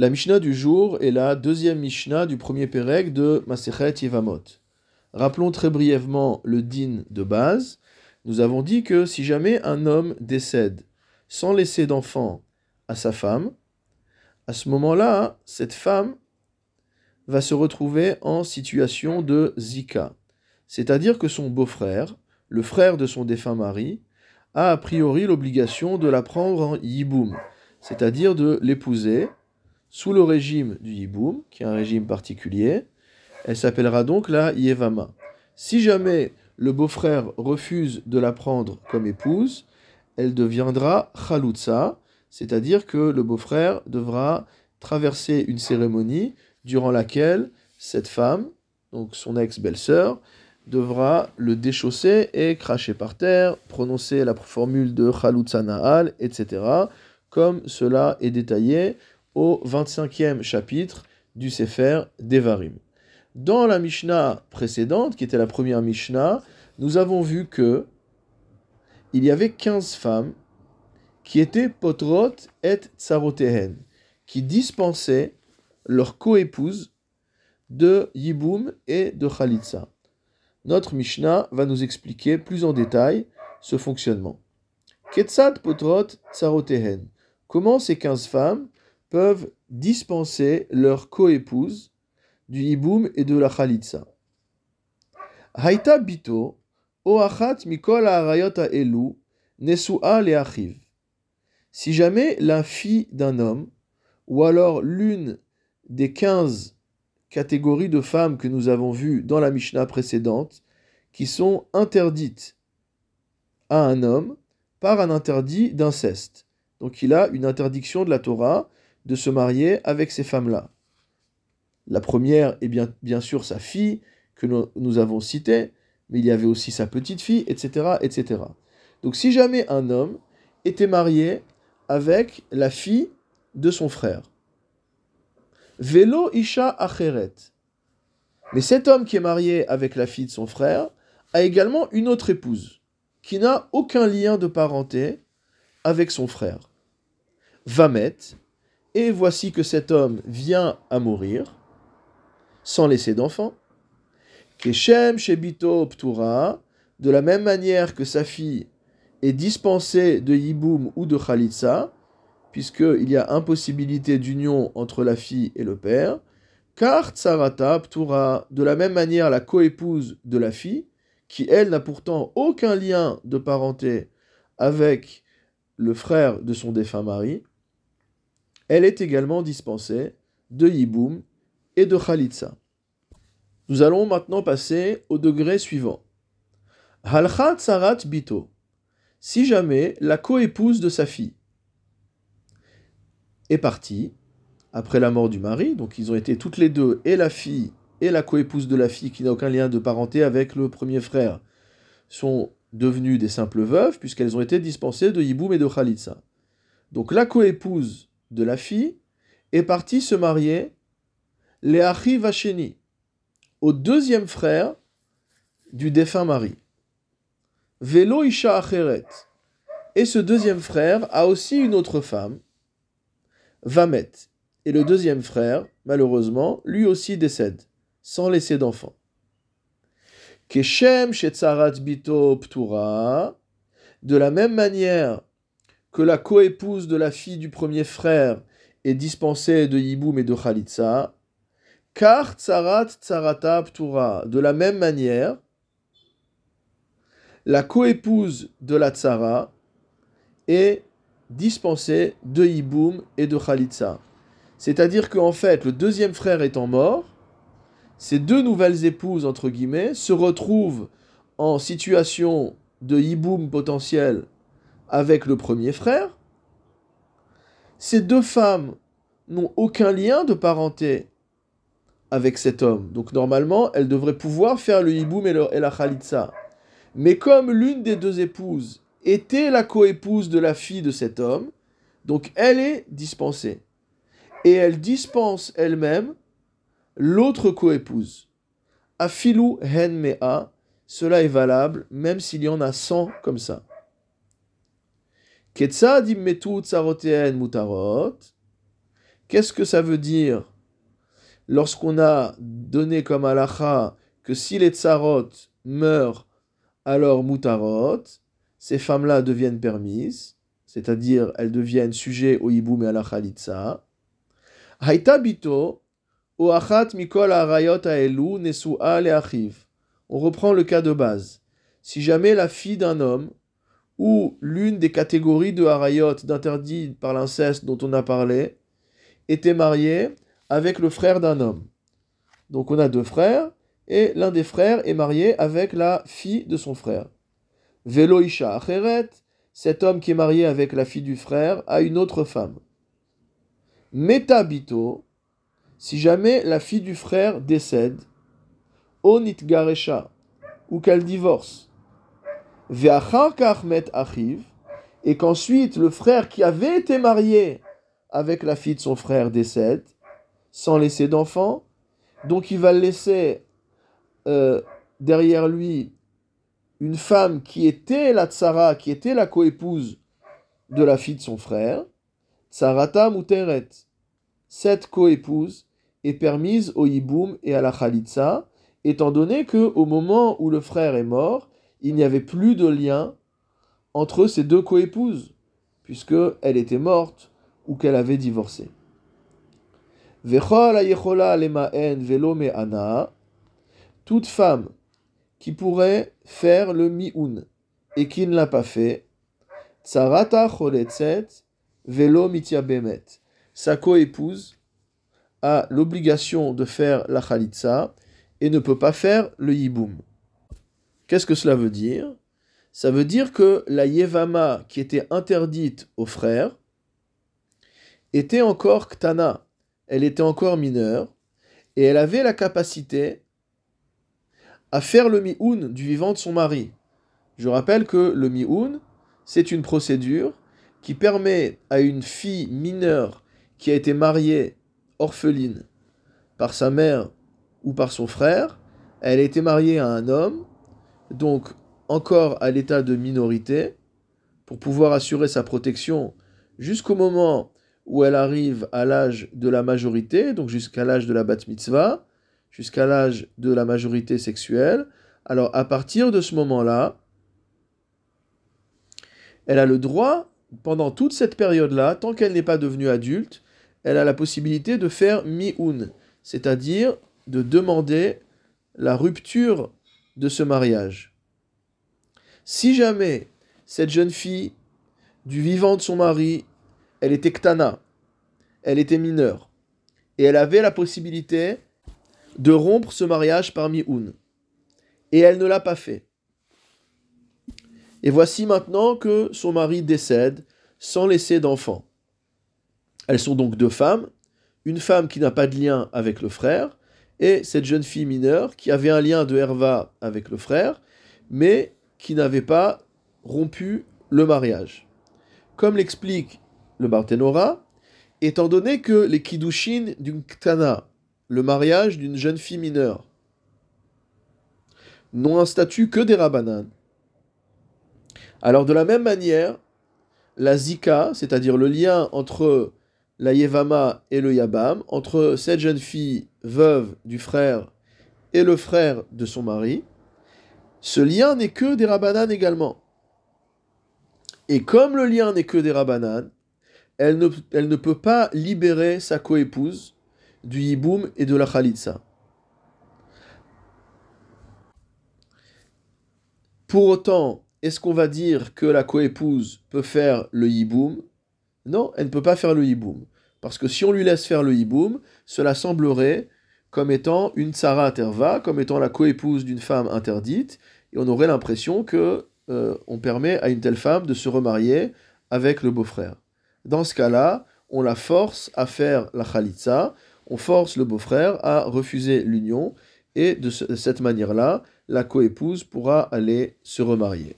La Mishnah du jour est la deuxième Mishnah du premier Pérec de Masechet Yevamot. Rappelons très brièvement le din de base. Nous avons dit que si jamais un homme décède sans laisser d'enfant à sa femme, à ce moment-là, cette femme va se retrouver en situation de zika. C'est-à-dire que son beau-frère, le frère de son défunt mari, a a priori l'obligation de la prendre en yiboum, c'est-à-dire de l'épouser sous le régime du yiboum, qui est un régime particulier. Elle s'appellera donc la yevama. Si jamais le beau-frère refuse de la prendre comme épouse, elle deviendra chalutza, c'est-à-dire que le beau-frère devra traverser une cérémonie durant laquelle cette femme, donc son ex-belle-sœur, devra le déchausser et cracher par terre, prononcer la formule de Chalutza Nahal, etc., comme cela est détaillé au 25e chapitre du Sefer Devarim. Dans la Mishnah précédente, qui était la première Mishnah, nous avons vu que il y avait 15 femmes qui étaient potrot et tsarotehen, qui dispensaient leur coépouse de Yiboum et de Khalitsa. Notre Mishnah va nous expliquer plus en détail ce fonctionnement. Ketsat potrot tsarotehen. Comment ces 15 femmes peuvent dispenser leur coépouse du Yiboum et de la Khalitsa Haïta bito oachat mikol arayot elu nesua leachiv. Si jamais la fille d'un homme, ou alors l'une des 15 catégories de femmes que nous avons vues dans la Mishnah précédente, qui sont interdites à un homme par un interdit d'inceste. Donc il a une interdiction de la Torah de se marier avec ces femmes-là. La première est bien, bien sûr sa fille, que nous, avons citée, mais il y avait aussi sa petite fille, etc., etc. Donc si jamais un homme était marié avec la fille de son frère, Velo Isha Acheret. Mais cet homme qui est marié avec la fille de son frère a également une autre épouse, qui n'a aucun lien de parenté avec son frère. Vamet, et voici que cet homme vient à mourir, sans laisser d'enfant. Keshem Shebito Ptura, de la même manière que sa fille est dispensée de Yiboum ou de Khalitsa, puisqu'il y a impossibilité d'union entre la fille et le père, car Tsarata Ptura, de la même manière la coépouse de la fille, qui elle n'a pourtant aucun lien de parenté avec le frère de son défunt mari, elle est également dispensée de Yiboum et de Khalitsa. Nous allons maintenant passer au degré suivant. Halcha Tsarat Bito. Si jamais la coépouse de sa fille est partie après la mort du mari, donc ils ont été toutes les deux, et la fille et la coépouse de la fille, qui n'a aucun lien de parenté avec le premier frère, sont devenues des simples veuves, puisqu'elles ont été dispensées de Yiboum et de Khalitsa. Donc la coépouse de la fille est partie se marier, Leachi Vacheni, au deuxième frère du défunt mari. Velo Acheret. Et ce deuxième frère a aussi une autre femme, Vamet. Et le deuxième frère, malheureusement, lui aussi décède, sans laisser d'enfant. Keshem Bito Ptura. De la même manière que la coépouse de la fille du premier frère est dispensée de Yiboum et de Khalitsa, car Tsarat Tsarata Ptura. De la même manière, la coépouse de la Tsara est dispensée de Yiboum et de Khalitsa. C'est-à-dire qu'en fait, le deuxième frère étant mort, ces deux nouvelles épouses, entre guillemets, se retrouvent en situation de Yiboum potentiel avec le premier frère. Ces deux femmes n'ont aucun lien de parenté avec cet homme. Donc normalement, elles devraient pouvoir faire le Yiboum et, et la Khalitsa. Mais comme l'une des deux épouses était la coépouse de la fille de cet homme, donc elle est dispensée. Et elle dispense elle-même l'autre coépouse. Afilou hen mea, cela est valable même s'il y en a 100 comme ça. Qu'est-ce que ça veut dire lorsqu'on a donné comme halakha que si les tsarot meurent, alors mutarot, ces femmes-là deviennent permises, c'est-à-dire elles deviennent sujets au hiboum et à la mikol On reprend le cas de base. Si jamais la fille d'un homme ou l'une des catégories de harayot d'interdit par l'inceste dont on a parlé était mariée avec le frère d'un homme. Donc on a deux frères, et l'un des frères est marié avec la fille de son frère. Velo Isha Acheret, cet homme qui est marié avec la fille du frère a une autre femme. Metabito, si jamais la fille du frère décède, Onit Garesha, ou qu'elle divorce, et qu'ensuite le frère qui avait été marié avec la fille de son frère décède, sans laisser d'enfant, donc il va laisser euh, derrière lui une femme qui était la tsara, qui était la coépouse de la fille de son frère, tsarata muteret. Cette coépouse est permise au yiboum et à la khalitsa, étant donné que au moment où le frère est mort, il n'y avait plus de lien entre ces deux coépouses, puisque elle était morte ou qu'elle avait divorcé. Toute femme qui pourrait faire le mi'un et qui ne l'a pas fait, tsarata velo bemet. Sa coépouse a l'obligation de faire la khalitsa et ne peut pas faire le yiboum. Qu'est-ce que cela veut dire? Ça veut dire que la yevama qui était interdite aux frères était encore ktana, elle était encore mineure, et elle avait la capacité à faire le mi'oun du vivant de son mari. Je rappelle que le mi'oun, c'est une procédure qui permet à une fille mineure qui a été mariée orpheline par sa mère ou par son frère, elle a été mariée à un homme, donc encore à l'état de minorité, pour pouvoir assurer sa protection jusqu'au moment où elle arrive à l'âge de la majorité, donc jusqu'à l'âge de la bat mitzvah, jusqu'à l'âge de la majorité sexuelle, alors à partir de ce moment-là, elle a le droit, pendant toute cette période-là, tant qu'elle n'est pas devenue adulte, elle a la possibilité de faire mi-un, c'est-à-dire de demander la rupture de ce mariage. Si jamais cette jeune fille, du vivant de son mari, elle était ktana, elle était mineure, et elle avait la possibilité de rompre ce mariage parmi un. Et elle ne l'a pas fait. Et voici maintenant que son mari décède sans laisser d'enfant. Elles sont donc deux femmes, une femme qui n'a pas de lien avec le frère, et cette jeune fille mineure qui avait un lien de Herva avec le frère, mais qui n'avait pas rompu le mariage. Comme l'explique le Barthénora, étant donné que les Kiddushin d'une Ktana le mariage d'une jeune fille mineure n'ont un statut que des Rabbanan. Alors de la même manière, la Zika, c'est-à-dire le lien entre la Yevama et le Yabam, entre cette jeune fille veuve du frère et le frère de son mari, ce lien n'est que des Rabbanan également. Et comme le lien n'est que des Rabbanan, elle ne, elle ne peut pas libérer sa coépouse du yiboum et de la khalitsa. Pour autant, est-ce qu'on va dire que la coépouse peut faire le yiboum Non, elle ne peut pas faire le yiboum. Parce que si on lui laisse faire le yiboum, cela semblerait comme étant une tsara terva, comme étant la coépouse d'une femme interdite, et on aurait l'impression que euh, on permet à une telle femme de se remarier avec le beau-frère. Dans ce cas-là, on la force à faire la khalitsa, on force le beau-frère à refuser l'union et de cette manière-là, la coépouse pourra aller se remarier.